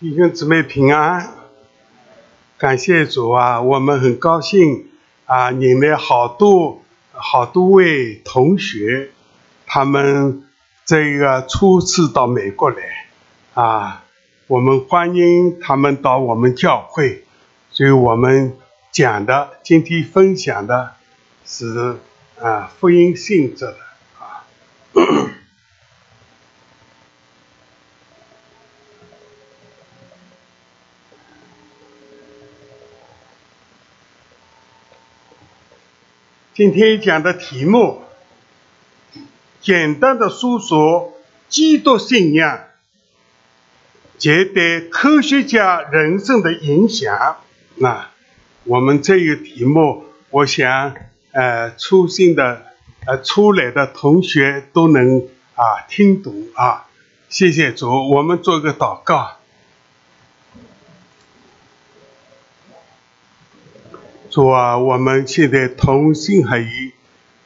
弟兄姊妹平安，感谢主啊！我们很高兴啊，引来好多好多位同学，他们这个初次到美国来啊，我们欢迎他们到我们教会，所以我们讲的今天分享的是啊福音性质的今天讲的题目，简单的说说基督信仰及对科学家人生的影响。那我们这个题目，我想，呃，初心的，呃，出来的同学都能啊听懂啊。谢谢主，我们做个祷告。主啊，我们现在同心合一，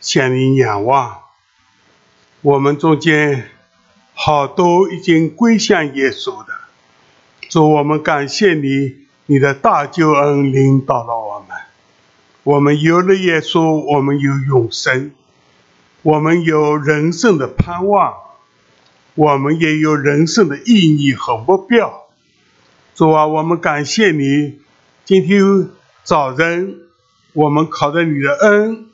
向你仰望。我们中间好多已经归向耶稣的，主，我们感谢你，你的大救恩领导了我们。我们有了耶稣，我们有永生，我们有人生的盼望，我们也有人生的意义和目标。主啊，我们感谢你，今天。早晨，我们靠着你的恩，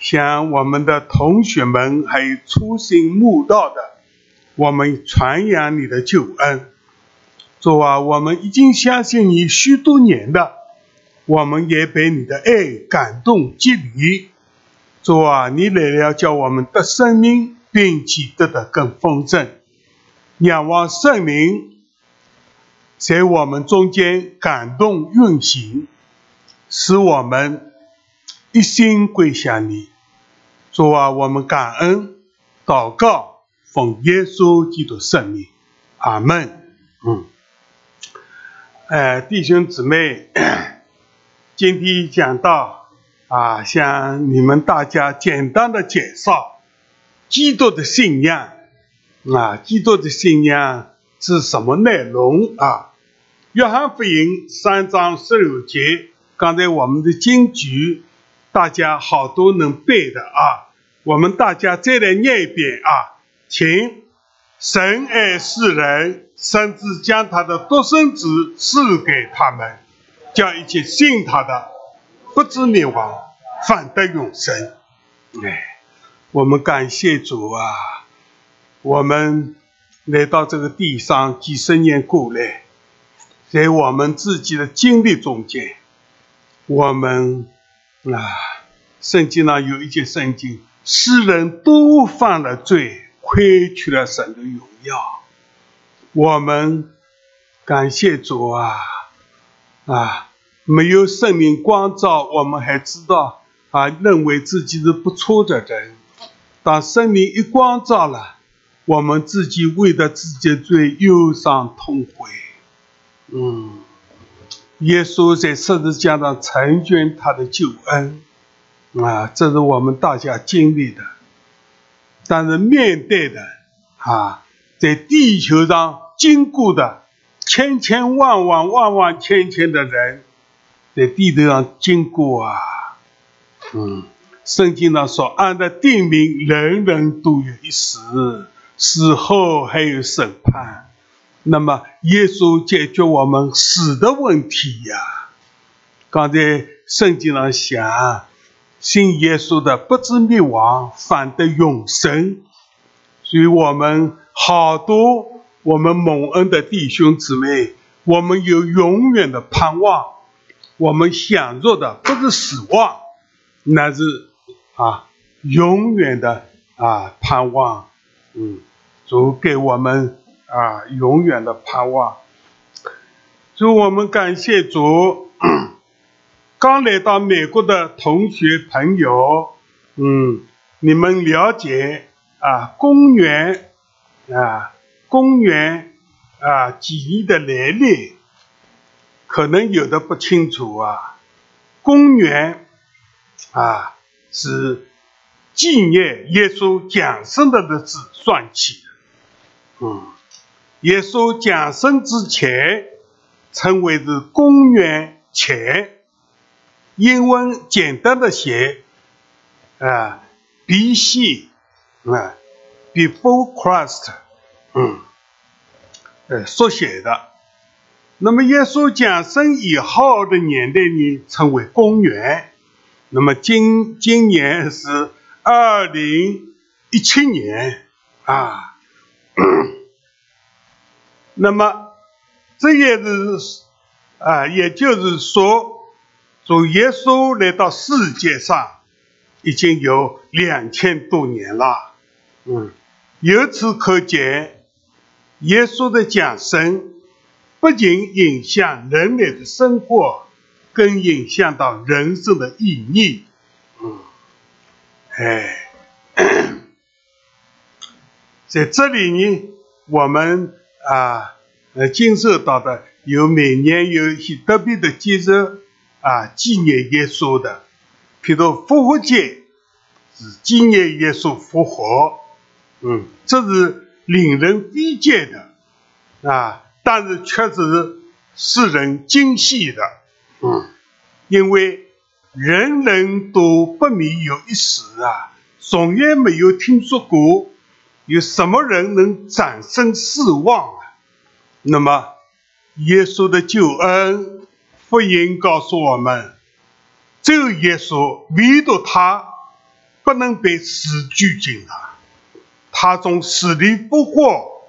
向我们的同学们还有初心慕道的，我们传扬你的救恩。主啊，我们已经相信你许多年的，我们也被你的爱感动激励。主啊，你来了，叫我们的生命并且得的更丰盛。仰望圣灵在我们中间感动运行。使我们一心归向你，主啊，我们感恩祷告，奉耶稣基督圣名，阿门。嗯，哎，弟兄姊妹，今天讲到啊，向你们大家简单的介绍基督的信仰啊，基督的信仰是什么内容啊？约翰福音三章十六节。刚才我们的金句，大家好多能背的啊！我们大家再来念一遍啊，请神爱世人，甚至将他的独生子赐给他们，叫一切信他的不至灭亡，反得永生。哎，我们感谢主啊！我们来到这个地上几十年过来，在我们自己的经历中间。我们啊，圣经上有一节圣经：世人都犯了罪，亏缺了神的荣耀。我们感谢主啊啊！没有圣灵光照，我们还知道啊，认为自己是不错的人。当圣灵一光照了，我们自己为了自己的罪忧伤痛悔。嗯。耶稣在十字架上成全他的救恩，啊，这是我们大家经历的。但是面对的啊，在地球上经过的千千万万万万千千的人，在地头上经过啊，嗯，圣经上说，按照定命，人人都有一死，死后还有审判。那么，耶稣解决我们死的问题呀。刚才圣经上讲，信耶稣的不知灭亡，反得永生。所以我们好多我们蒙恩的弟兄姊妹，我们有永远的盼望。我们享受的不是死亡，那是啊永远的啊盼望。嗯，主给我们。啊，永远的盼望。祝我们感谢主。刚来到美国的同学朋友，嗯，你们了解啊，公元啊，公元啊几亿的来历？可能有的不清楚啊。公元啊，是纪念耶稣降生的日子算起的，嗯。耶稣降生之前，称为是公元前。英文简单的写，啊，B.C. 啊，Before Christ，嗯，呃，缩写的。那么耶稣降生以后的年代呢，称为公元。那么今今年是二零一七年啊。那么这也是啊，也就是说。从耶稣来到世界上，已经有两千多年了。嗯，由此可见，耶稣的降生不仅影响人类的生活，更影响到人生的意义。嗯，哎，在这里呢，我们啊，呃，经受到的有每年有一些特别的节日。啊，纪念耶稣的，譬如复活节是纪念耶稣复活，嗯，这是令人费解的啊，但是确实是使人惊喜的，嗯，因为人人都不免有一死啊，从来没有听说过有什么人能战胜死亡啊，那么耶稣的救恩。福音告诉我们，只有耶稣，唯独他不能被死拘禁啊！他从死里复活，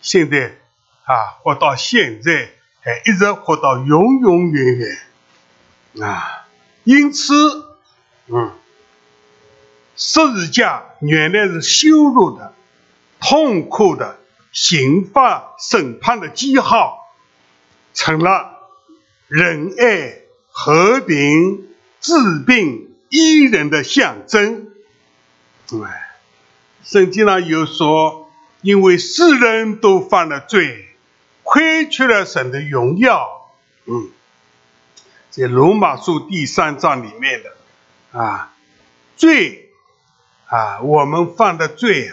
现在啊，活到现在，还一直活到永永远远啊！因此，嗯，十字架原来是羞辱的、痛苦的、刑罚、审判的记号，成了。仁爱、和平、治病、医人的象征。哎，圣经上有说，因为世人都犯了罪，亏缺了神的荣耀。嗯，在罗马书第三章里面的啊，罪啊，我们犯的罪，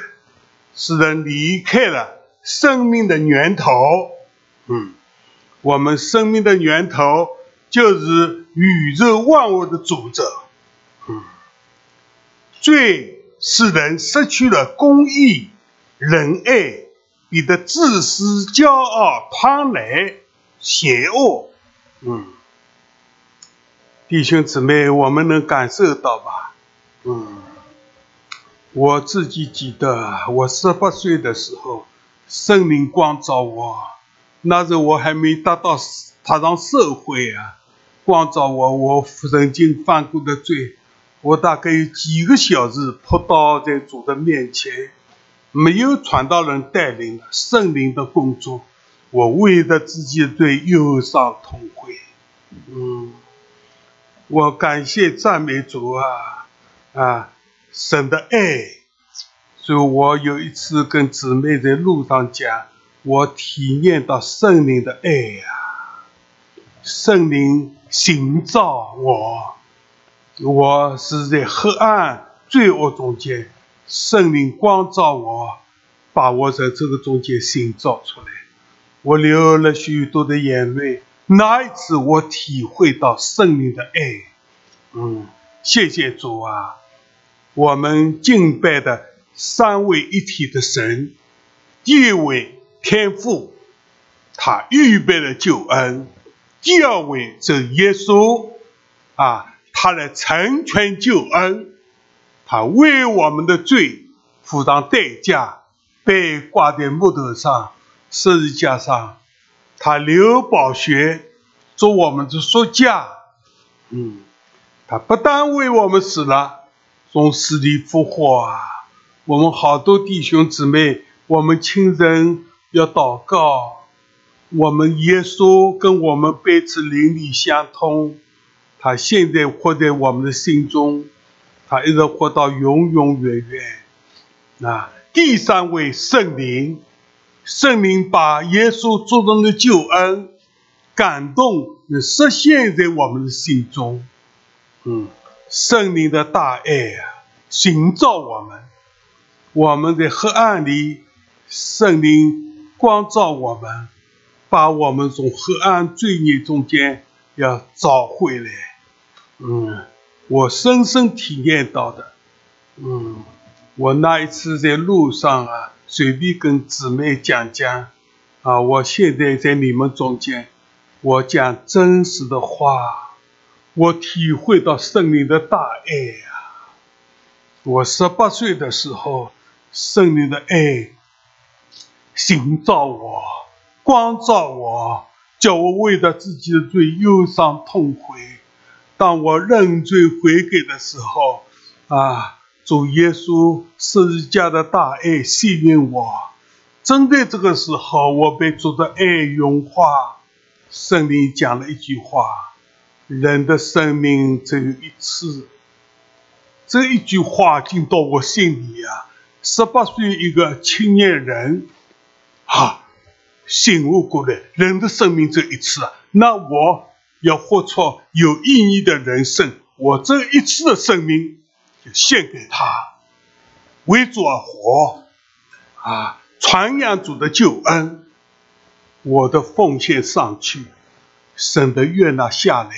使人离开了生命的源头。嗯。我们生命的源头就是宇宙万物的主者，嗯，罪使人失去了公义、仁爱，变得自私、骄傲、贪婪、邪恶，嗯，弟兄姊妹，我们能感受到吧？嗯，我自己记得，我十八岁的时候，圣灵光照我。那时我还没达到踏上社会啊，光照我，我曾经犯过的罪，我大概有几个小时扑倒在主的面前，没有传道人带领的圣灵的工作，我为着自己的罪忧伤痛悔，嗯，我感谢赞美主啊啊，神的爱，所以我有一次跟姊妹在路上讲。我体验到圣灵的爱呀，圣灵寻找我，我是在黑暗罪恶中间，圣灵光照我，把我在这个中间寻找出来。我流了许多的眼泪，那一次我体会到圣灵的爱。嗯，谢谢主啊！我们敬拜的三位一体的神，第一位。天父，他预备了救恩；第二位是耶稣，啊，他来成全救恩，他为我们的罪付上代价，被挂在木头上、十字架上，他流宝血做我们的赎价。嗯，他不但为我们死了，从死里复活啊！我们好多弟兄姊妹，我们亲人。要祷告，我们耶稣跟我们彼此灵里相通，他现在活在我们的心中，他一直活到永永远远。啊，第三位圣灵，圣灵把耶稣做成的救恩感动，实现在我们的心中。嗯，圣灵的大爱啊，寻找我们，我们在黑暗里，圣灵。光照我们，把我们从黑暗罪孽中间要找回来。嗯，我深深体验到的。嗯，我那一次在路上啊，随便跟姊妹讲讲啊，我现在在你们中间，我讲真实的话，我体会到圣灵的大爱呀。我十八岁的时候，圣灵的爱。寻找我，光照我，叫我为了自己的罪忧伤痛悔。当我认罪悔改的时候，啊，主耶稣十字架的大爱吸引我。正在这个时候，我被主的爱融化。圣灵讲了一句话：“人的生命只有一次。”这一句话进到我心里啊！十八岁一个青年人。啊，醒悟过来，人的生命只有一次啊，那我要活出有意义的人生，我这一次的生命就献给他，为主而活，啊，传扬主的救恩，我的奉献上去，神的悦纳下来，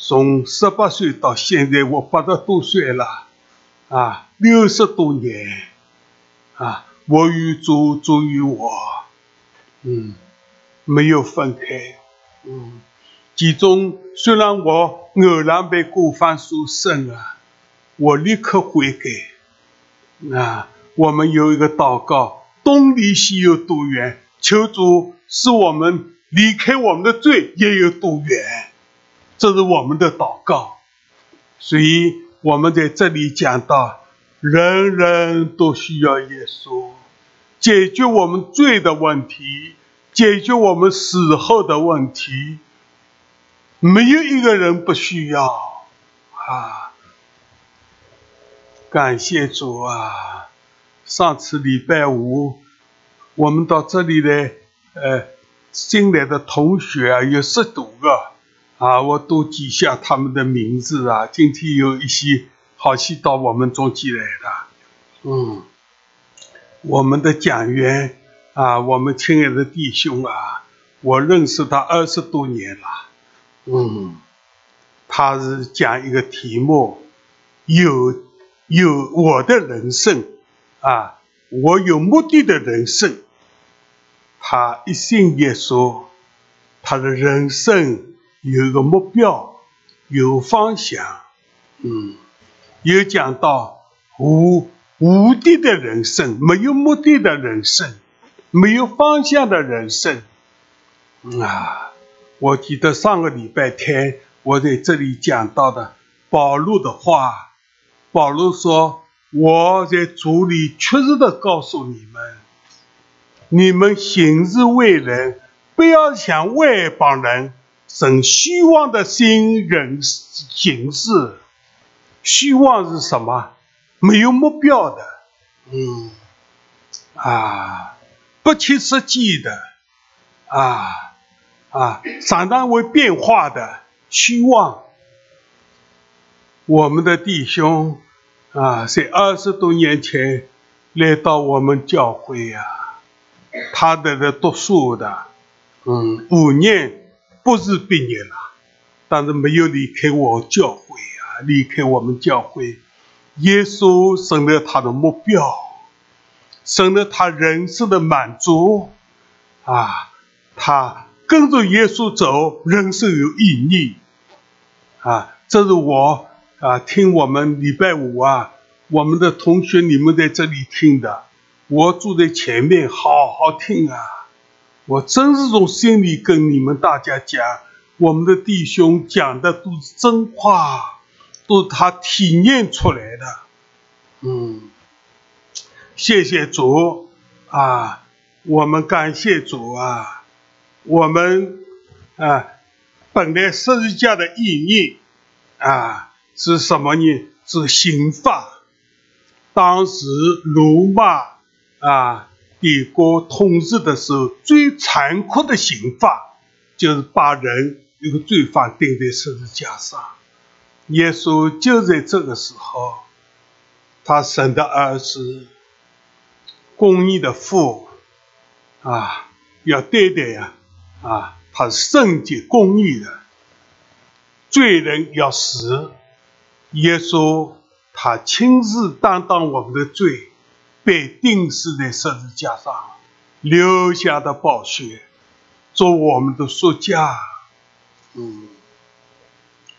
从十八岁到现在，我八十多岁了，啊，六十多年，啊。我与主，主与我，嗯，没有分开，嗯，其中虽然我偶然被过犯所胜啊，我立刻悔改。啊，我们有一个祷告：东离西有多远？求主使我们离开我们的罪也有多远？这是我们的祷告。所以，我们在这里讲到，人人都需要耶稣。解决我们罪的问题，解决我们死后的问题，没有一个人不需要啊！感谢主啊！上次礼拜五，我们到这里来，呃，新来的同学啊，有十多个啊，我都记下他们的名字啊。今天有一些好戏到我们中间来了，嗯。我们的讲员啊，我们亲爱的弟兄啊，我认识他二十多年了。嗯，他是讲一个题目，有有我的人生啊，我有目的的人生。他一心耶稣，他的人生有一个目标，有方向。嗯，有讲到无。无敌的人生，没有目的的人生，没有方向的人生。啊，我记得上个礼拜天我在这里讲到的保罗的话。保罗说：“我在主里确实的告诉你们，你们行事为人，不要像外邦人，生虚妄的心人行事。虚妄是什么？”没有目标的，嗯，啊，不切实际的，啊啊，常常会变化的虚妄。我们的弟兄啊，在二十多年前来到我们教会呀，他在这读书的，嗯，五年博士毕业了，但是没有离开我教会啊，离开我们教会。耶稣成了他的目标，成了他人生的满足啊！他跟着耶稣走，人生有意义啊！这是我啊，听我们礼拜五啊，我们的同学你们在这里听的，我坐在前面好好听啊！我真是从心里跟你们大家讲，我们的弟兄讲的都是真话。都是他体验出来的，嗯，谢谢主啊，我们感谢主啊，我们啊，本来十字架的意义啊是什么呢？是刑罚。当时罗马啊帝国统治的时候，最残酷的刑罚就是把人一个罪犯钉在十字架上。耶稣就在这个时候，他生的儿子，公义的父，啊，要对待呀，啊，他是圣洁公义的，罪人要死，耶稣他亲自担当我们的罪，被钉死在十字架上，留下的宝血，做我们的赎价。嗯，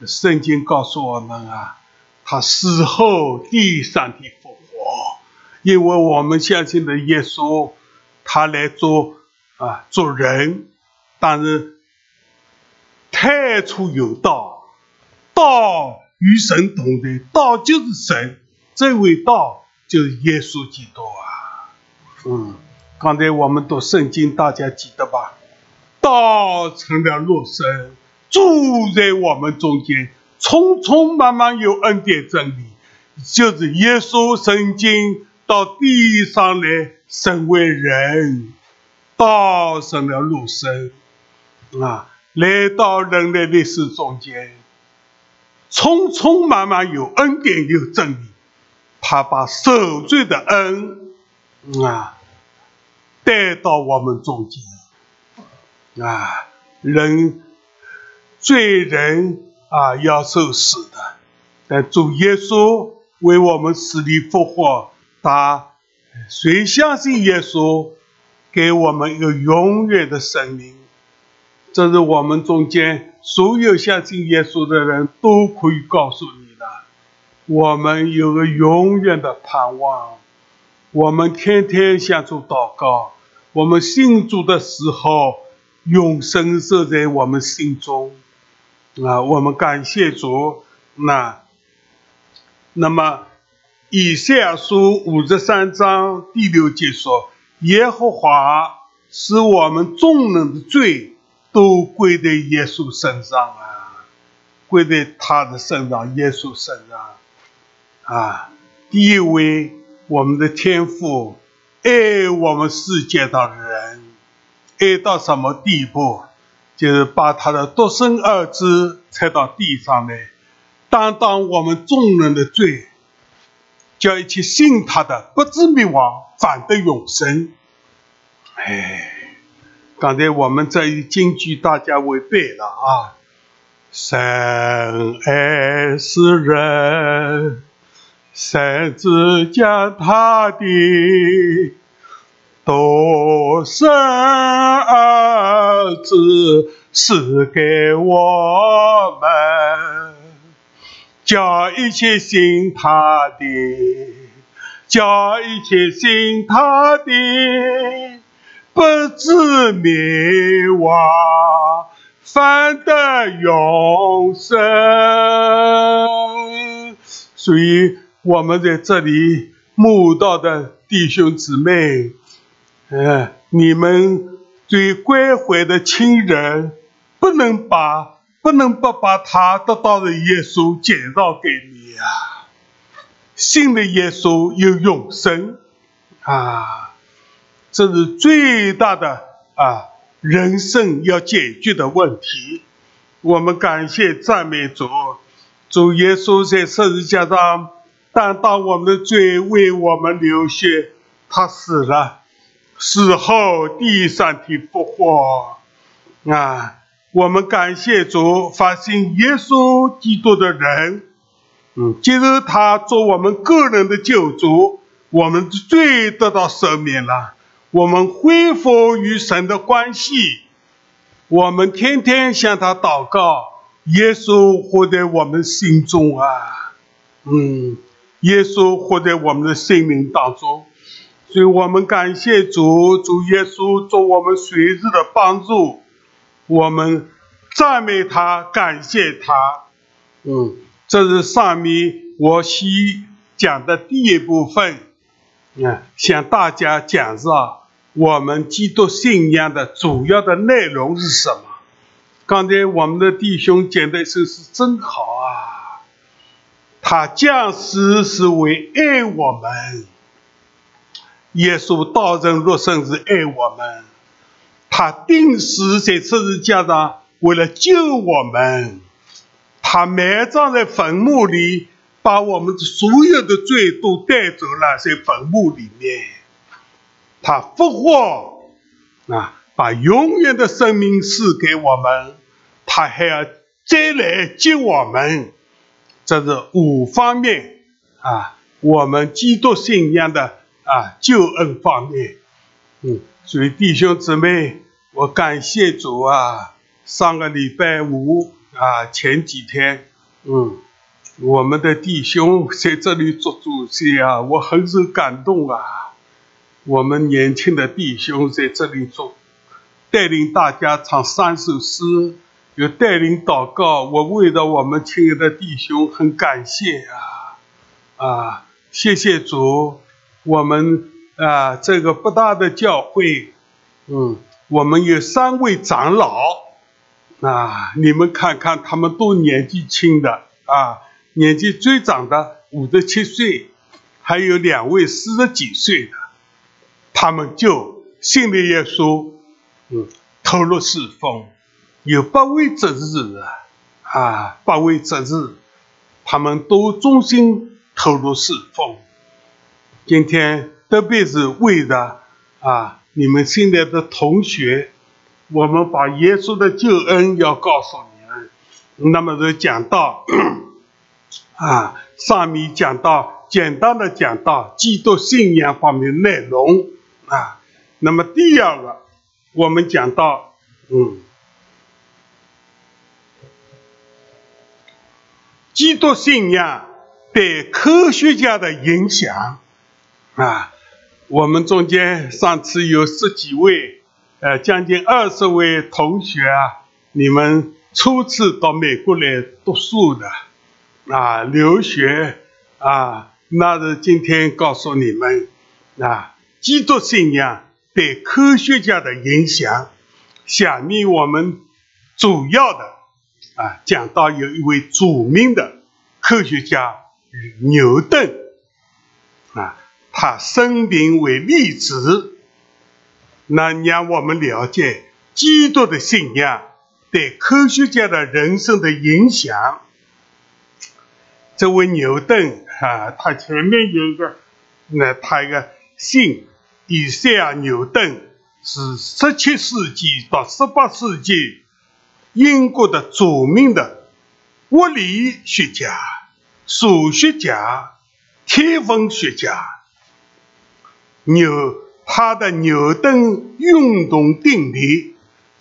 圣经告诉我们啊，他死后第三天复活，因为我们相信的耶稣，他来做啊做人，但是太初有道，道与神同在，道就是神，这位道就是耶稣基督啊。嗯，刚才我们读圣经，大家记得吧？道成了肉身。住在我们中间，匆匆忙忙有恩典真理，就是耶稣曾经到地上来成为人，道成了肉身，啊，来到人类历史中间，匆匆忙忙有恩典有真理，他把受罪的恩啊带到我们中间，啊，人。罪人啊，要受死的，但主耶稣为我们死里复活，他谁相信耶稣，给我们一个永远的生命。这是我们中间所有相信耶稣的人都可以告诉你。我们有个永远的盼望，我们天天向主祷告，我们信主的时候，永生设在我们心中。啊，我们感谢主。那，那么以赛亚书五十三章第六节说：“耶和华使我们众人的罪都归在耶稣身上啊，归在他的身上，耶稣身上啊。第一位，我们的天父爱我们世界的人，爱到什么地步？”就是把他的独生儿子踩到地上来，担当我们众人的罪，叫一切信他的不知灭亡，反得永生。哎，刚才我们这一京剧大家会背了啊，神爱世人，甚至将他的。独生儿子赐给我们，叫一切信他的，叫一切信他的，不知灭亡，反得永生。所以，我们在这里慕道的弟兄姊妹。嗯，你们最关怀的亲人，不能把不能不把他得到的耶稣介绍给你呀。信的耶稣有永生啊，这是最大的啊人生要解决的问题。我们感谢赞美主，主耶稣在十字架上但当我们的罪，为我们流血，他死了。死后第三天复活啊！我们感谢主，发现耶稣基督的人，嗯，接受他做我们个人的救主，我们的罪得到赦免了，我们恢复与神的关系，我们天天向他祷告，耶稣活在我们心中啊，嗯，耶稣活在我们的生命当中。所以我们感谢主，主耶稣做我们随时的帮助，我们赞美他，感谢他。嗯，这是上面我希讲的第一部分，嗯，向大家讲述我们基督信仰的主要的内容是什么。刚才我们的弟兄讲的是是真好，他降世是为爱我们。耶稣道成肉身是爱我们，他定死在十字架上，为了救我们，他埋葬在坟墓里，把我们所有的罪都带走了，在坟墓里面，他复活啊，把永远的生命赐给我们，他还要再来接我们。这是五方面啊，我们基督信仰的啊救恩方面。嗯，所以弟兄姊妹，我感谢主啊！上个礼拜五啊，前几天，嗯，我们的弟兄在这里做主席啊，我很是感动啊。我们年轻的弟兄在这里做，带领大家唱三首诗，有带领祷告。我为了我们亲爱的弟兄，很感谢啊啊！谢谢主，我们。啊，这个不大的教会，嗯，我们有三位长老，啊，你们看看，他们都年纪轻的啊，年纪最长的五十七岁，还有两位四十几岁的，他们就信了耶稣，嗯，投入侍奉，有八位执事啊，八位执事，他们都忠心投入侍奉，今天。特别是为了啊，你们现在的同学，我们把耶稣的救恩要告诉你们。那么就讲到 啊，上面讲到简单的讲到基督信仰方面内容啊。那么第二个，我们讲到嗯，基督信仰对科学家的影响啊。我们中间上次有十几位，呃，将近二十位同学啊，你们初次到美国来读书的，啊，留学啊，那是今天告诉你们，啊，基督信仰对科学家的影响。下面我们主要的啊，讲到有一位著名的科学家牛顿，啊。他生平为例子，那让我们了解基督的信仰对科学家的人生的影响。这位牛顿啊，他前面有一个，那他一个姓以赛亚·牛顿，是十七世纪到十八世纪英国的著名的物理学家、数学家、天文学家。牛，他的牛顿运动定律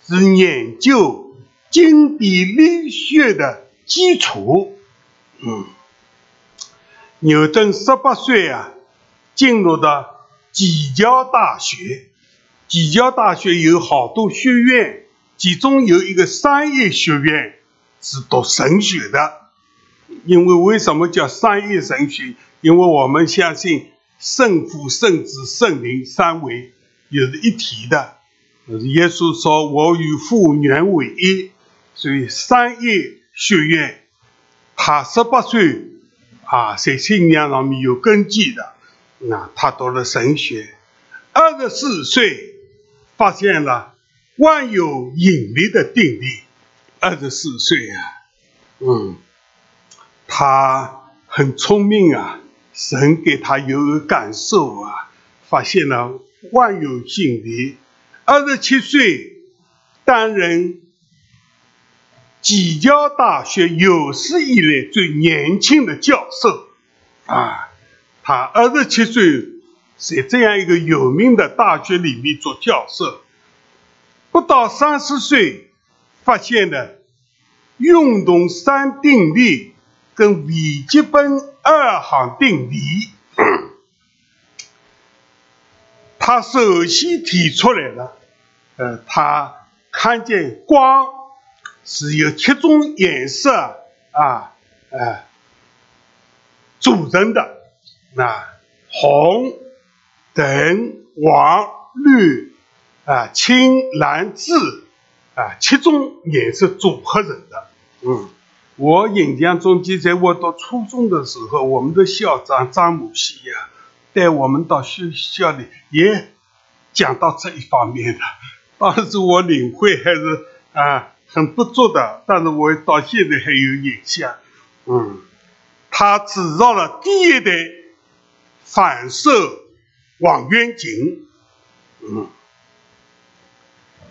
是研究经典力学的基础。嗯，牛顿十八岁啊，进入到基教大学。基教大学有好多学院，其中有一个商业学院是读神学的。因为为什么叫商业神学？因为我们相信。圣父、圣子、圣灵三位又是一体的。耶稣说：“我与父原为一。”所以商业学院，他十八岁啊，在信仰上面有根基的。那他读了神学，二十四岁发现了万有引力的定律。二十四岁啊，嗯，他很聪明啊。神给他有感受啊，发现了万有引力。二十七岁担任济教大学有史以来最年轻的教授啊！他二十七岁在这样一个有名的大学里面做教授，不到三十岁发现了运动三定律跟微积分。二行定理，他首先提出来了。呃，他看见光是由七种颜色啊，呃，组成的。那红、橙、黄、绿啊、青、蓝、紫啊，七种颜色组合成的。嗯。我印象中，记在我读初中的时候，我们的校长张某西呀，带我们到学校里也讲到这一方面的。当时我领会还是啊很不足的，但是我到现在还有印象。嗯，他制造了第一代反射望远镜。嗯，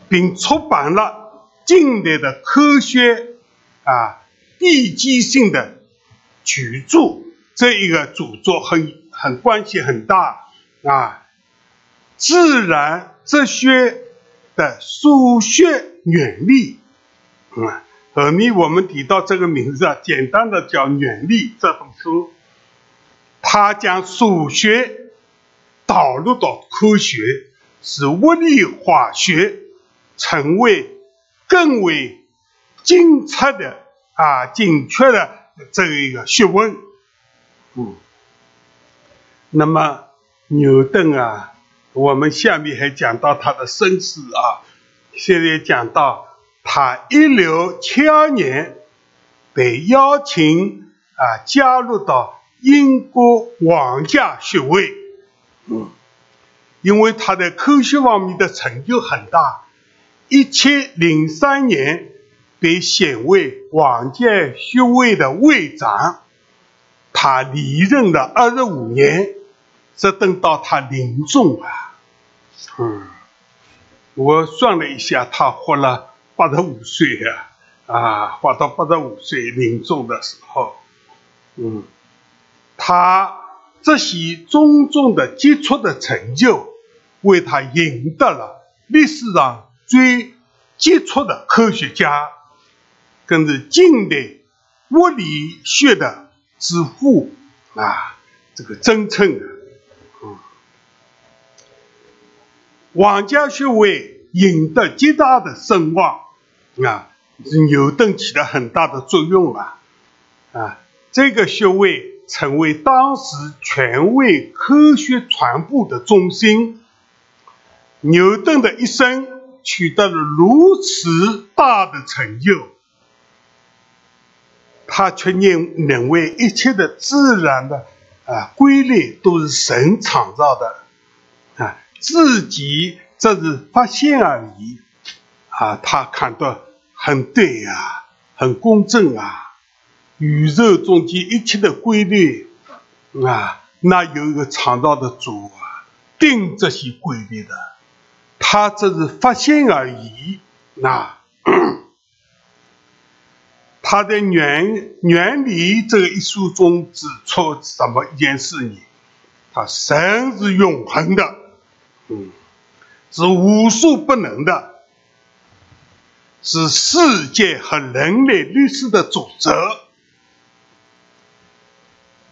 并出版了近代的科学啊地基性的巨著。这一个著作很很关系很大啊，自然哲学的数学原理。啊，后面我们提到这个名字啊，简单的叫原理这本书，它将数学导入到科学，使物理化学成为更为精确的啊精确的这一个学问。嗯，那么牛顿啊，我们下面还讲到他的身世啊，现在讲到。他一六七二年被邀请啊加入到英国皇家学会，嗯，因为他在科学方面的成就很大，一七零三年被选为皇家学会的会长，他离任了二十五年，直等到他临终啊，嗯，我算了一下，他活了。八十五岁呀，啊，活到八十五岁临终的时候，嗯，他这些种种的杰出的成就，为他赢得了历史上最杰出的科学家，更是近代物理学的之父啊，这个真称啊，嗯，皇家学位赢得极大的声望。啊，牛顿起了很大的作用啊！啊，这个学位成为当时权威科学传播的中心。牛顿的一生取得了如此大的成就，他却认认为一切的自然的啊规律都是神创造的，啊，自己只是发现而已。啊，他看到。很对呀，很公正啊！宇宙中间一切的规律啊，那有一个创造的主啊，定这些规律的，他只是发现而已。那他在原原理这个一书中指出什么一件事呢？他神是永恒的，嗯，是无所不能的。是世界和人类历史的主责。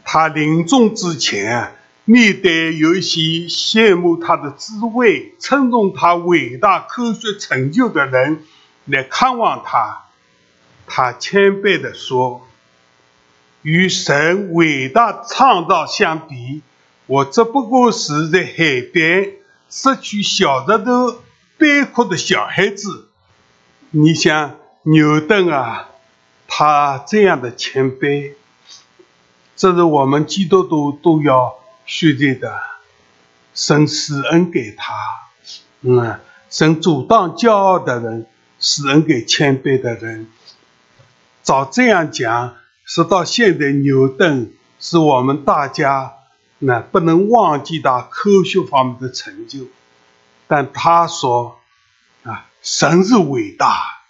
他临终之前，面对有一些羡慕他的智慧、称颂他伟大科学成就的人来看望他，他谦卑地说：“与神伟大创造相比，我只不过是在海边失去小石头背哭的小孩子。”你想牛顿啊，他这样的谦卑，这是我们基督徒都要学习的。神施恩给他，嗯，神阻挡骄傲的人，施恩给谦卑的人。照这样讲，直到现在，牛顿是我们大家那不能忘记他科学方面的成就。但他说。啊，神是伟大！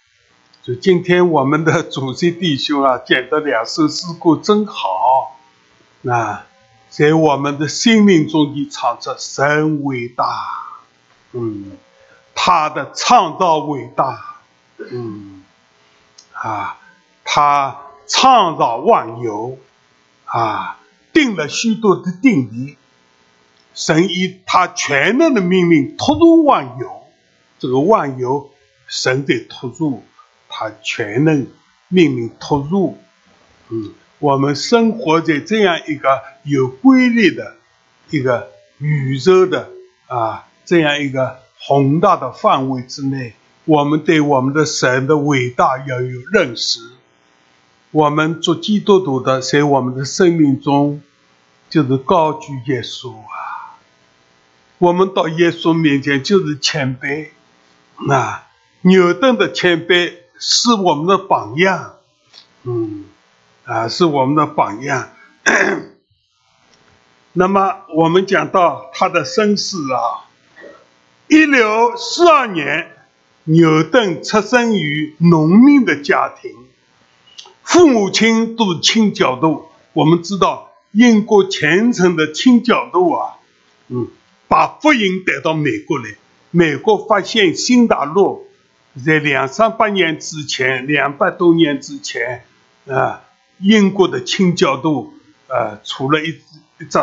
就今天我们的主席弟兄啊，讲的两首诗歌真好。啊，在我们的生命中间唱出神伟大，嗯，他的创造伟大，嗯，啊，他创造万有，啊，定了许多的定理，神以他全能的命令托住万有。这个万有，神的托入，他全能命令托入。嗯，我们生活在这样一个有规律的一个宇宙的啊这样一个宏大的范围之内，我们对我们的神的伟大要有认识。我们做基督徒的，在我们的生命中，就是高举耶稣啊。我们到耶稣面前就是谦卑。那牛顿的谦卑是我们的榜样，嗯，啊，是我们的榜样。那么我们讲到他的身世啊，一六四二年牛顿出生于农民的家庭，父母亲都是清教徒。我们知道，英国虔诚的清教徒啊，嗯，把福音带到美国来。美国发现新大陆，在两三百年之前，两百多年之前，啊，英国的清教徒，呃，除了一一只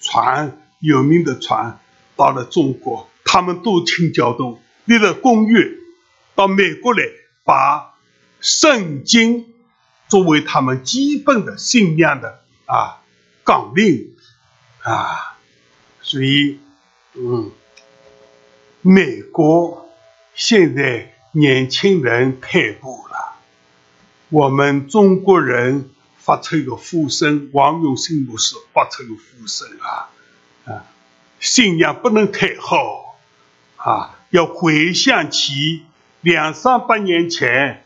船，有名的船，到了中国，他们都清教徒，立了公约，到美国来，把圣经作为他们基本的信仰的啊纲领啊，所以，嗯。美国现在年轻人退步了，我们中国人发出一个呼声，王永信牧师发出一个呼声啊啊，信仰不能退后啊，要回想起两三百年前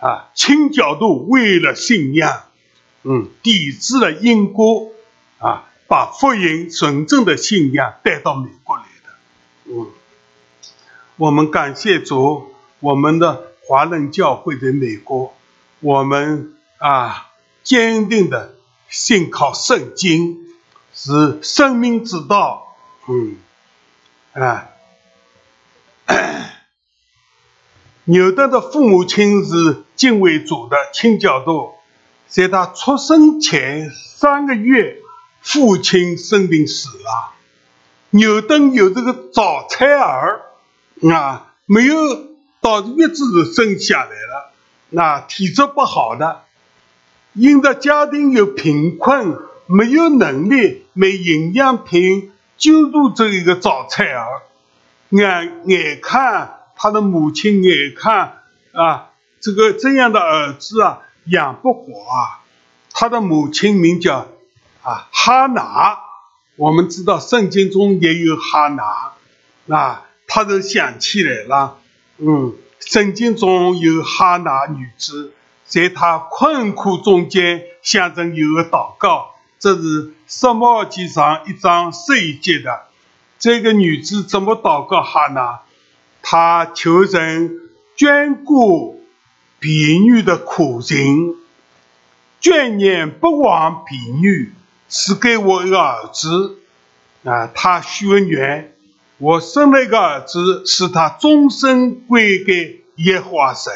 啊，清教徒为了信仰，嗯，抵制了英国啊，把福音纯正的信仰带到美国来的，嗯。我们感谢主，我们的华人教会在美国，我们啊坚定的信靠圣经，是生命之道。嗯，啊，牛顿的父母亲是敬畏主的清教徒，在他出生前三个月，父亲生病死了，牛顿有这个早产儿。啊，没有到月子生下来了，那体质不好的，因着家庭又贫困，没有能力买营养品就做这一个早产儿，眼眼看他的母亲眼看啊，这个这样的儿子啊养不活啊，他的母亲名叫啊哈拿，我们知道圣经中也有哈拿啊。他就想起来了，嗯，圣经中有哈拿女子，在她困苦中间，象征有个祷告，这是撒母耳记上一章十一节的。这个女子怎么祷告哈拿？她求神眷顾婢女的苦情，眷念不忘婢女，赐给我一个儿子。啊，她许愿。我生了一个儿子，使他终身归给耶和华神。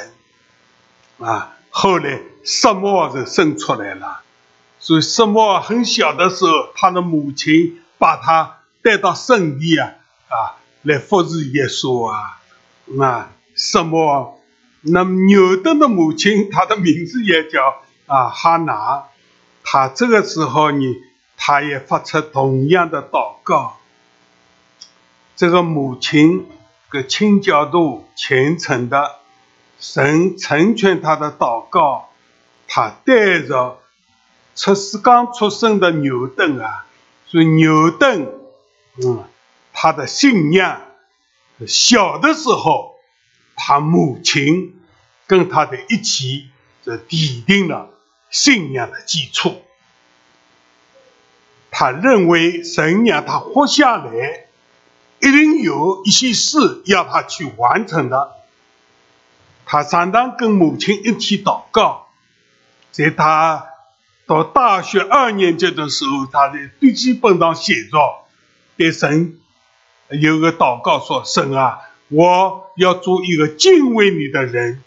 啊，后来撒母耳就生出来了。所以撒母耳很小的时候，他的母亲把他带到圣地啊啊来服侍耶稣啊。那撒母耳，那牛顿的母亲，她的名字也叫啊哈拿。他这个时候呢，他也发出同样的祷告。这个母亲，个清教度虔诚的，神成全他的祷告，他带着出世刚出生的牛顿啊，所以牛顿，嗯，他的信仰，小的时候，他母亲跟他的一起，这奠定了信仰的基础。他认为神让他活下来。一定有一些事要他去完成的。他常常跟母亲一起祷告。在他到大学二年级的时候，他在笔记本上写着：“对神有个祷告说，神啊，我要做一个敬畏你的人。”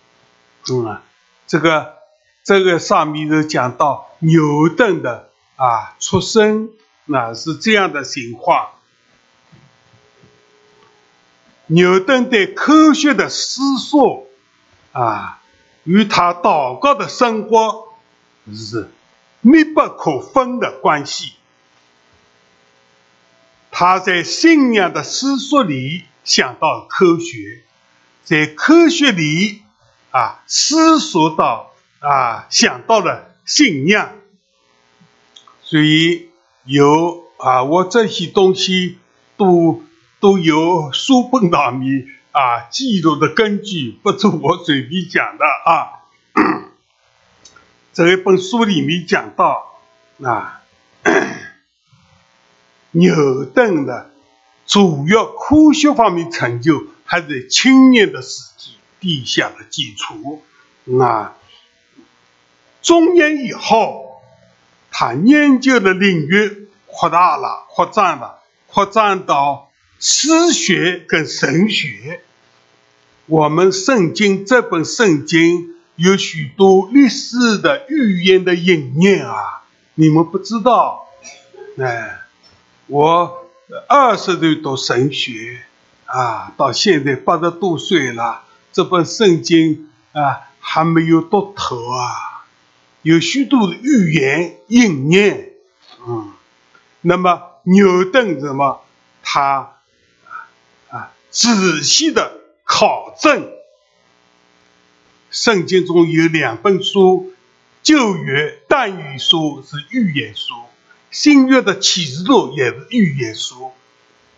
嗯，这个这个上面就讲到牛顿的啊出生，那是这样的情况。牛顿对科学的思索啊，与他祷告的生活是密不可分的关系。他在信仰的思索里想到科学，在科学里啊思索到啊想到了信仰，所以有啊我这些东西都。都有书本上面啊记录的根据，不是我随便讲的啊。这一本书里面讲到啊，牛顿的主要科学方面成就还在青年的时期立下了基础。那中年以后，他研究的领域扩大了，扩展了，扩展到诗学跟神学。我们圣经这本圣经有许多历史的预言的应验啊！你们不知道，哎，我二十岁读神学啊，到现在八十多岁了，这本圣经啊还没有读透啊，有许多的预言应验，嗯，那么牛顿什么，他仔细的。考证，圣经中有两本书，旧约但语书是预言书，新约的启示录也是预言书。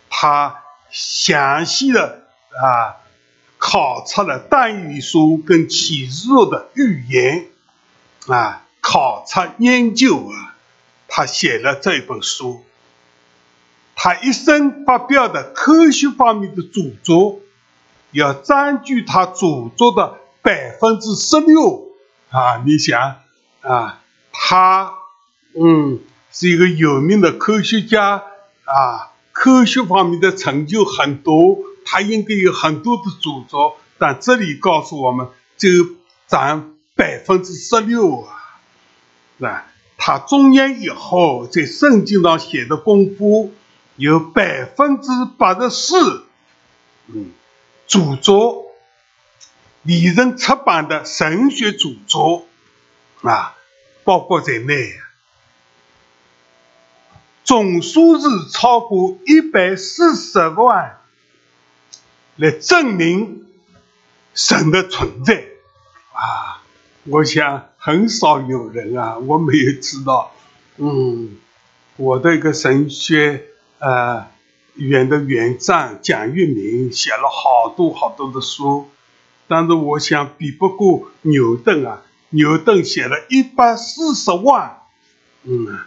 他详细的啊考察了但语书跟启示录的预言啊，考察研究啊，他写了这本书。他一生发表的科学方面的著作。要占据他著作的百分之十六啊！你想啊，他嗯是一个有名的科学家啊，科学方面的成就很多，他应该有很多的著作，但这里告诉我们，就占百分之十六啊！那他中年以后在圣经上写的功夫有百分之八十四，嗯。著作，李人出版的神学著作啊，包括在内，总数是超过一百四十万，来证明神的存在啊！我想很少有人啊，我没有知道，嗯，我的一个神学呃。远的院长蒋玉明写了好多好多的书，但是我想比不过牛顿啊！牛顿写了一百四十万，嗯，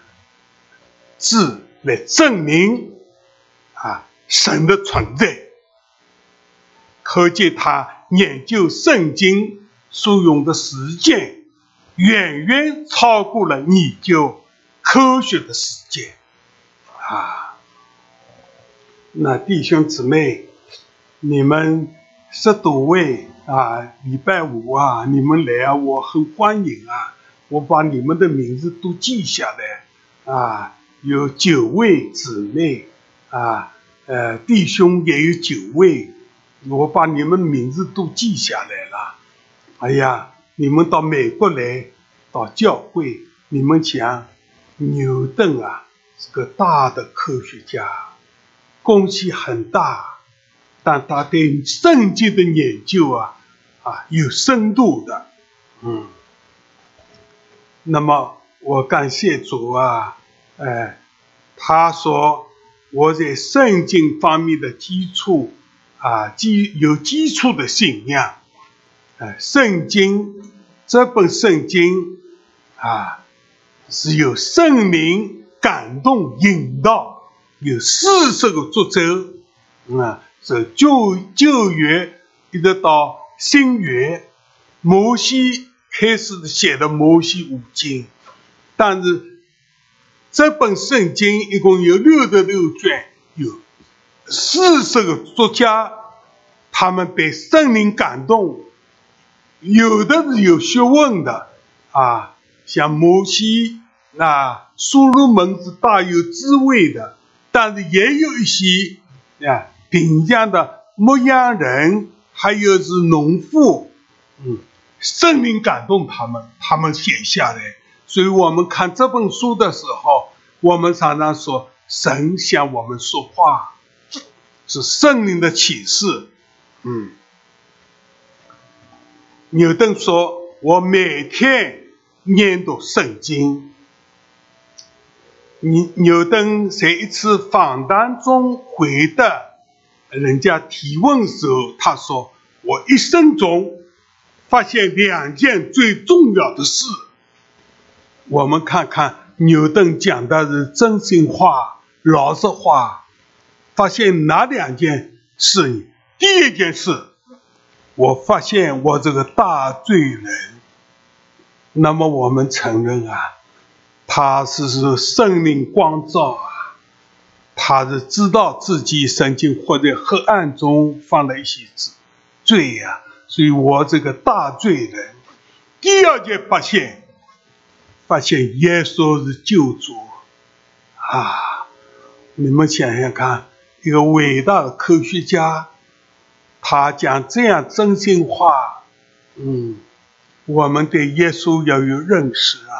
字来证明啊神的存在，可见他研究圣经所用的时间远远超过了研究科学的时间啊。那弟兄姊妹，你们十多位啊，礼拜五啊，你们来啊，我很欢迎啊。我把你们的名字都记下来啊，有九位姊妹啊，呃，弟兄也有九位，我把你们名字都记下来了。哎呀，你们到美国来，到教会，你们讲牛顿啊，是个大的科学家。贡献很大，但他对圣经的研究啊，啊有深度的，嗯。那么我感谢主啊，哎，他说我在圣经方面的基础啊，基有基础的信仰，哎，圣经这本圣经啊，是由圣灵感动引导。有四十个作者，啊，是旧旧约一直到新约，摩西开始写的摩西五经，但是这本圣经一共有六十六卷，有四十个作家，他们被圣灵感动，有的是有学问的，啊，像摩西啊，所罗门是大有智慧的。但是也有一些啊，平江的牧羊人，还有是农妇，嗯，圣灵感动他们，他们写下来。所以我们看这本书的时候，我们常常说，神向我们说话，是圣灵的启示。嗯，牛顿说：“我每天念读圣经。”牛牛顿在一次访谈中回答人家提问时候，他说：“我一生中发现两件最重要的事。”我们看看牛顿讲的是真心话、老实话。发现哪两件事？第一件事，我发现我这个大罪人。那么我们承认啊，他是是生命光照啊，他是知道自己曾经活在黑暗中，犯了一些罪罪呀。所以我这个大罪人，第二件发现，发现耶稣是救主啊！你们想想看，一个伟大的科学家，他讲这样真心话，嗯。我们对耶稣要有认识啊！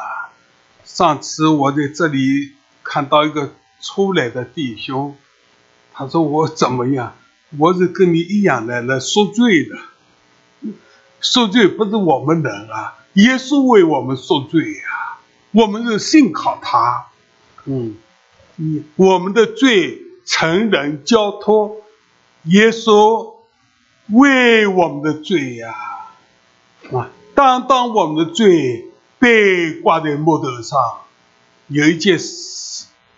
上次我在这里看到一个出来的弟兄，他说我怎么样？我是跟你一样的来赎罪的，赎罪不是我们人啊，耶稣为我们赎罪呀，我们是信靠他，嗯，你我们的罪成人交托，耶稣为我们的罪呀，啊。当当我们的罪被挂在木头上，有一件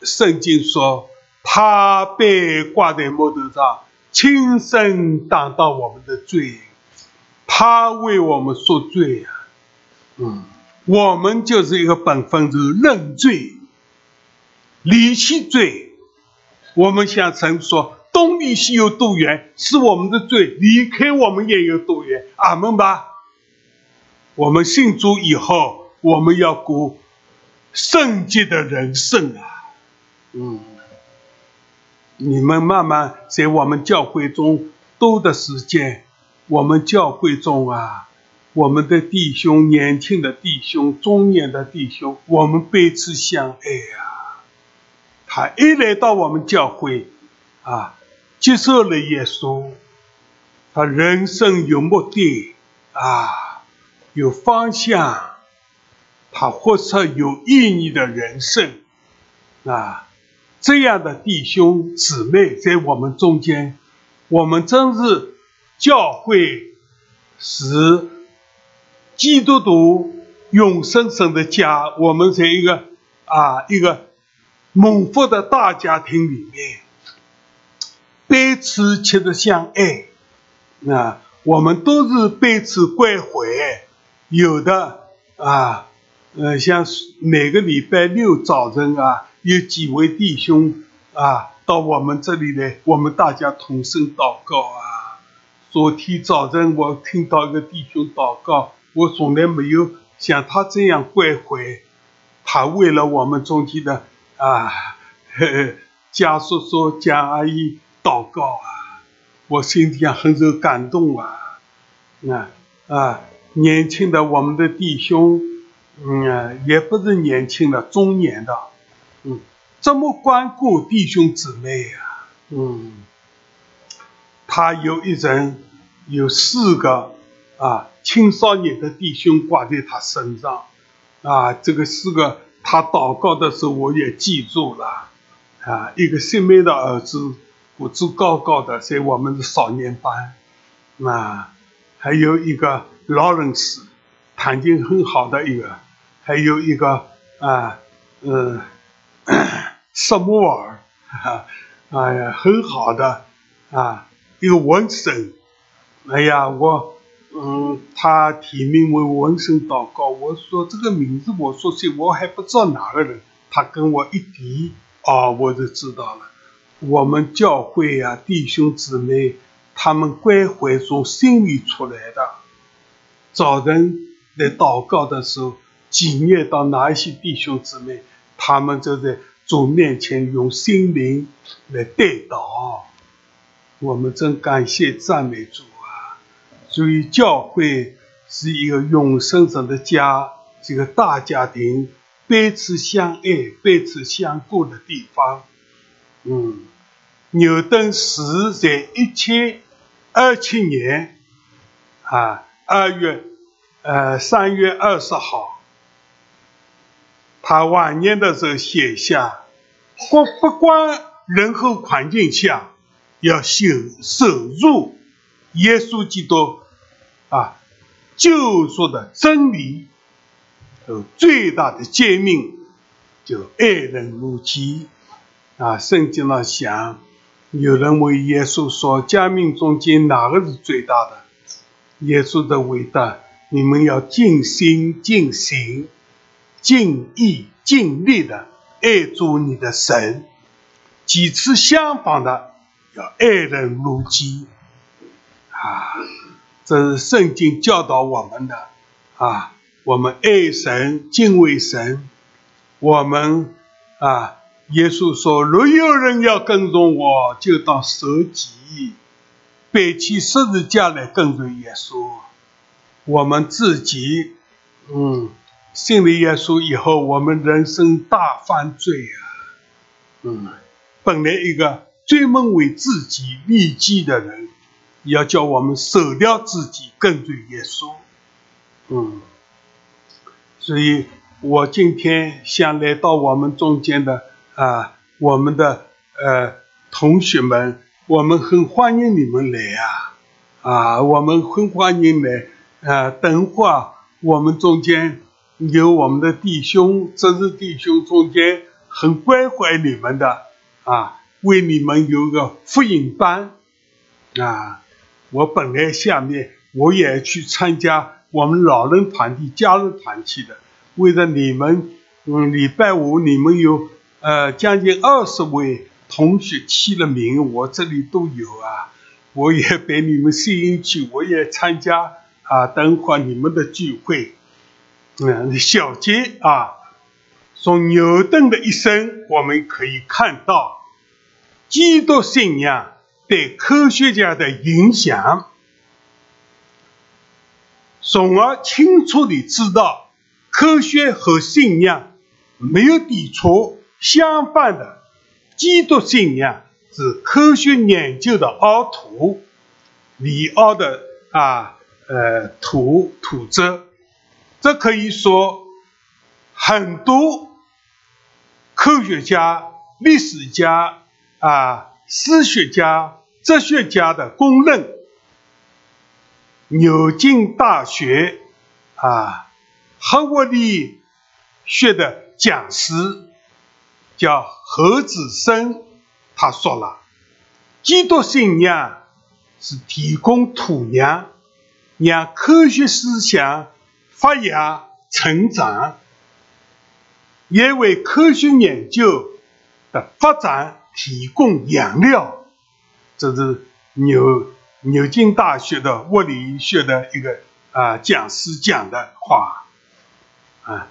圣经说，他被挂在木头上，亲身担当我们的罪，他为我们赎罪呀。嗯，我们就是一个本分，是认罪，离弃罪。我们向神说，东离西有多远，是我们的罪；离开我们也有多远。阿门吧。我们信主以后，我们要过圣洁的人生啊！嗯，你们慢慢在我们教会中多的时间，我们教会中啊，我们的弟兄、年轻的弟兄、中年的弟兄，我们彼此相爱呀。他一来到我们教会啊，接受了耶稣，他人生有目的啊。有方向，他活出有意义的人生啊！这样的弟兄姊妹在我们中间，我们真是教会是基督徒永生生的家。我们在一个啊一个蒙福的大家庭里面，彼此切的相爱啊！我们都是彼此关怀。有的啊，呃，像每个礼拜六早晨啊，有几位弟兄啊到我们这里来，我们大家同声祷告啊。昨天早晨我听到一个弟兄祷告，我从来没有像他这样关怀，他为了我们中间的啊，贾叔叔、贾阿姨祷告啊，我心里很受感动啊，啊啊。年轻的我们的弟兄，嗯，也不是年轻的，中年的，嗯，怎么关顾弟兄姊妹呀？嗯，他有一人有四个啊青少年的弟兄挂在他身上，啊，这个四个他祷告的时候我也记住了，啊，一个新妹的儿子骨子高高的，在我们的少年班，啊，还有一个。劳伦斯，弹琴很好的一个，还有一个啊，嗯，萨摩尔，哈哎呀，很好的啊，一个文生，哎呀，我嗯，他提名为文生祷告，我说这个名字我说起我还不知道哪个人，他跟我一提，啊，我就知道了，我们教会呀，弟兄姊妹，他们关怀从心里出来的。早晨来祷告的时候，纪念到哪一些弟兄姊妹，他们就在主面前用心灵来带祷。我们真感谢赞美主啊！所以教会是一个永生者的家，这个大家庭，彼此相爱、彼此相顾的地方。嗯，牛顿死在一千二七年啊。二月，呃，三月二十号，他晚年的时候写下：不不管任何环境下，要守守住耶稣基督啊救赎的真理，和最大的诫命，就爱人如己啊。圣经上讲，有人问耶稣说：“诫命中间哪个是最大的？”耶稣的伟大，你们要尽心、尽心、尽意、尽力的爱主你的神。几次相仿的，要爱人如己。啊，这是圣经教导我们的。啊，我们爱神、敬畏神。我们啊，耶稣说：“若有人要跟从我，就当舍己。”背起十字架来跟随耶稣，我们自己，嗯，信了耶稣以后，我们人生大犯罪啊，嗯，本来一个专门为自己利己的人，要叫我们舍掉自己跟随耶稣，嗯，所以我今天想来到我们中间的啊，我们的呃同学们。我们很欢迎你们来啊！啊，我们很欢迎来。啊，等会儿我们中间有我们的弟兄，这是弟兄中间很关怀你们的啊，为你们有个福音班啊。我本来下面我也去参加我们老人团体、家人团体的，为了你们，嗯，礼拜五你们有呃将近二十位。同学起了名，我这里都有啊，我也被你们吸引去，我也参加啊。等会你们的聚会，嗯，小结啊，从牛顿的一生，我们可以看到基督信仰对科学家的影响，从而清楚地知道科学和信仰没有抵触，相反的。基督信仰是科学研究的奥土，里奥的啊呃土土质，这可以说很多科学家、历史家啊、史学家、哲学家的公认。牛津大学啊，核物理学的讲师。叫何子生，他说了：“基督信仰是提供土壤，让科学思想发芽成长，也为科学研究的发展提供养料。”这是牛牛津大学的物理学的一个啊讲师讲的话啊，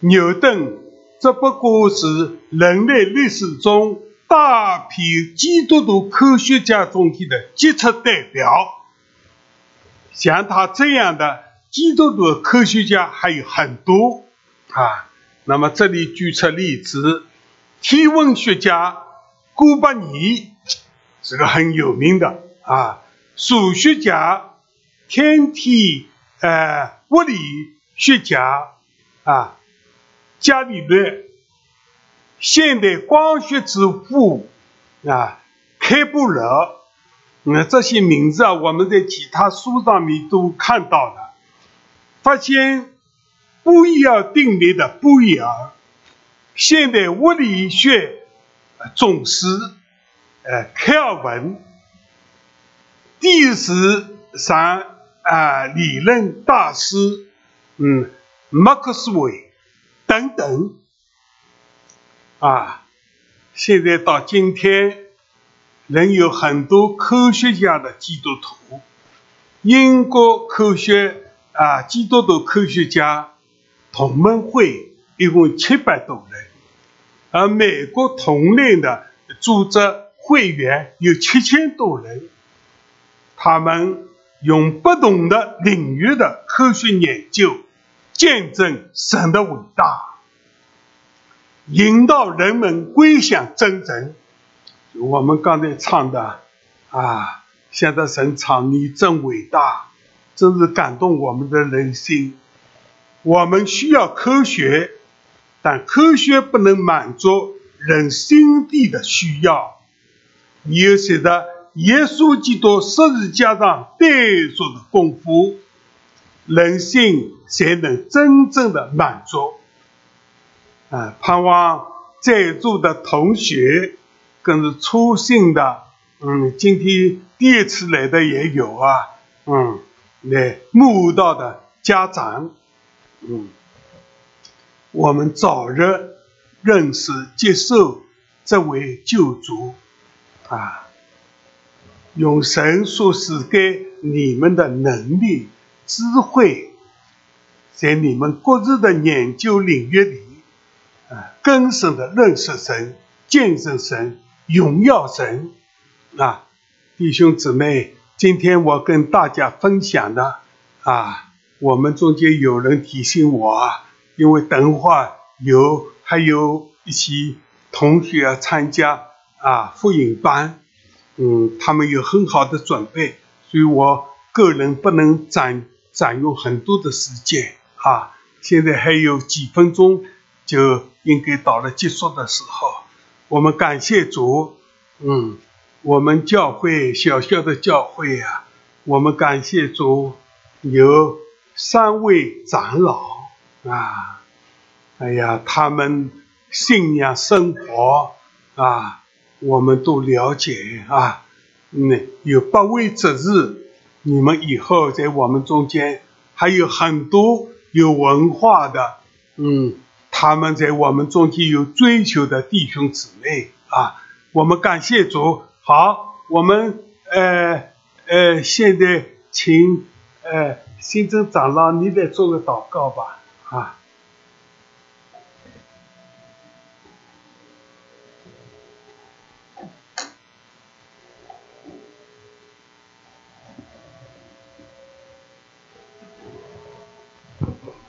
牛顿。只不过是人类历史中大批基督徒科学家中的杰出代表。像他这样的基督徒科学家还有很多啊。那么这里举出例子，天文学家哥白尼是个很有名的啊。数学家、天体呃物理学家啊。伽利略，现代光学之父啊，开普勒，那这些名字啊，我们在其他书上面都看到了。发现布伊尔定律的布伊尔，现代物理学宗师，呃，开尔文，地质上啊理论大师，嗯，麦克斯韦。等等，啊，现在到今天，仍有很多科学家的基督徒。英国科学啊，基督徒科学家同盟会一共七百多人，而美国同类的组织会员有七千多人。他们用不同的领域的科学研究。见证神的伟大，引导人们归向真神。我们刚才唱的啊，现在神唱你真伟大，真是感动我们的人心。我们需要科学，但科学不能满足人心底的需要。你要晓得，耶稣基督十字架上代做的功夫。人性才能真正的满足啊！盼望在座的同学，更是初信的，嗯，今天第一次来的也有啊，嗯，来慕道的家长，嗯，我们早日认识、接受这位救主，啊，用神所赐给你们的能力、智慧，在你们各自的研究领域里，啊，更深的认识神、见证神、荣耀神，啊，弟兄姊妹。今天我跟大家分享的啊，我们中间有人提醒我啊，因为等会有还有一些同学参加啊复印班，嗯，他们有很好的准备，所以我个人不能占占用很多的时间啊。现在还有几分钟就应该到了结束的时候，我们感谢主，嗯。我们教会小小的教会啊，我们感谢主，有三位长老啊，哎呀，他们信仰生活啊，我们都了解啊。嗯，有八位执事，你们以后在我们中间还有很多有文化的，嗯，他们在我们中间有追求的弟兄姊妹啊，我们感谢主。好，我们呃呃，现在请呃新增长老，你来做个祷告吧，啊。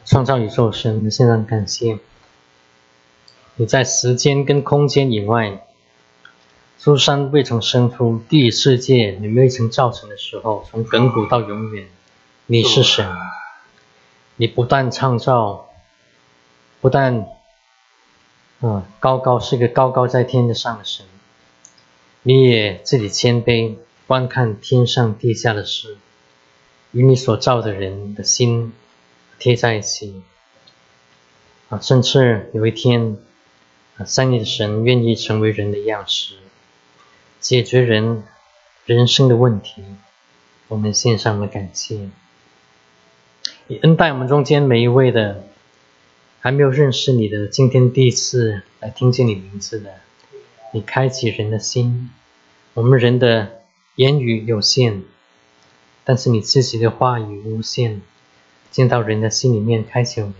创造宇宙神，现在感谢你在时间跟空间以外。苏珊未曾生出，第一世界你未曾造成的时候，从亘古到永远，你是神。你不但创造，不但，嗯，高高是个高高在天的上的神，你也自己谦卑，观看天上地下的事，与你所造的人的心贴在一起。啊，甚至有一天，啊，三的神愿意成为人的样式。解决人人生的问题，我们献上了感谢。你恩待我们中间每一位的还没有认识你的，今天第一次来听见你名字的，你开启人的心。我们人的言语有限，但是你自己的话语无限，进到人的心里面，开启我们，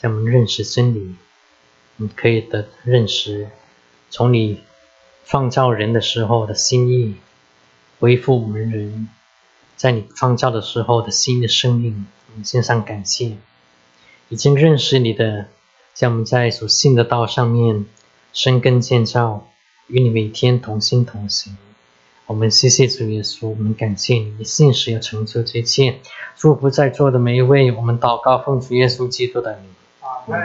让我们认识真理。你可以的认识，从你。创造人的时候的心意，恢复我们人在你创造的时候的新的生命，我们献上感谢。已经认识你的，将我们在所信的道上面生根建造，与你每天同心同行。我们谢谢主耶稣，我们感谢你，信实要成就这一切。祝福在座的每一位，我们祷告奉主耶稣基督的名。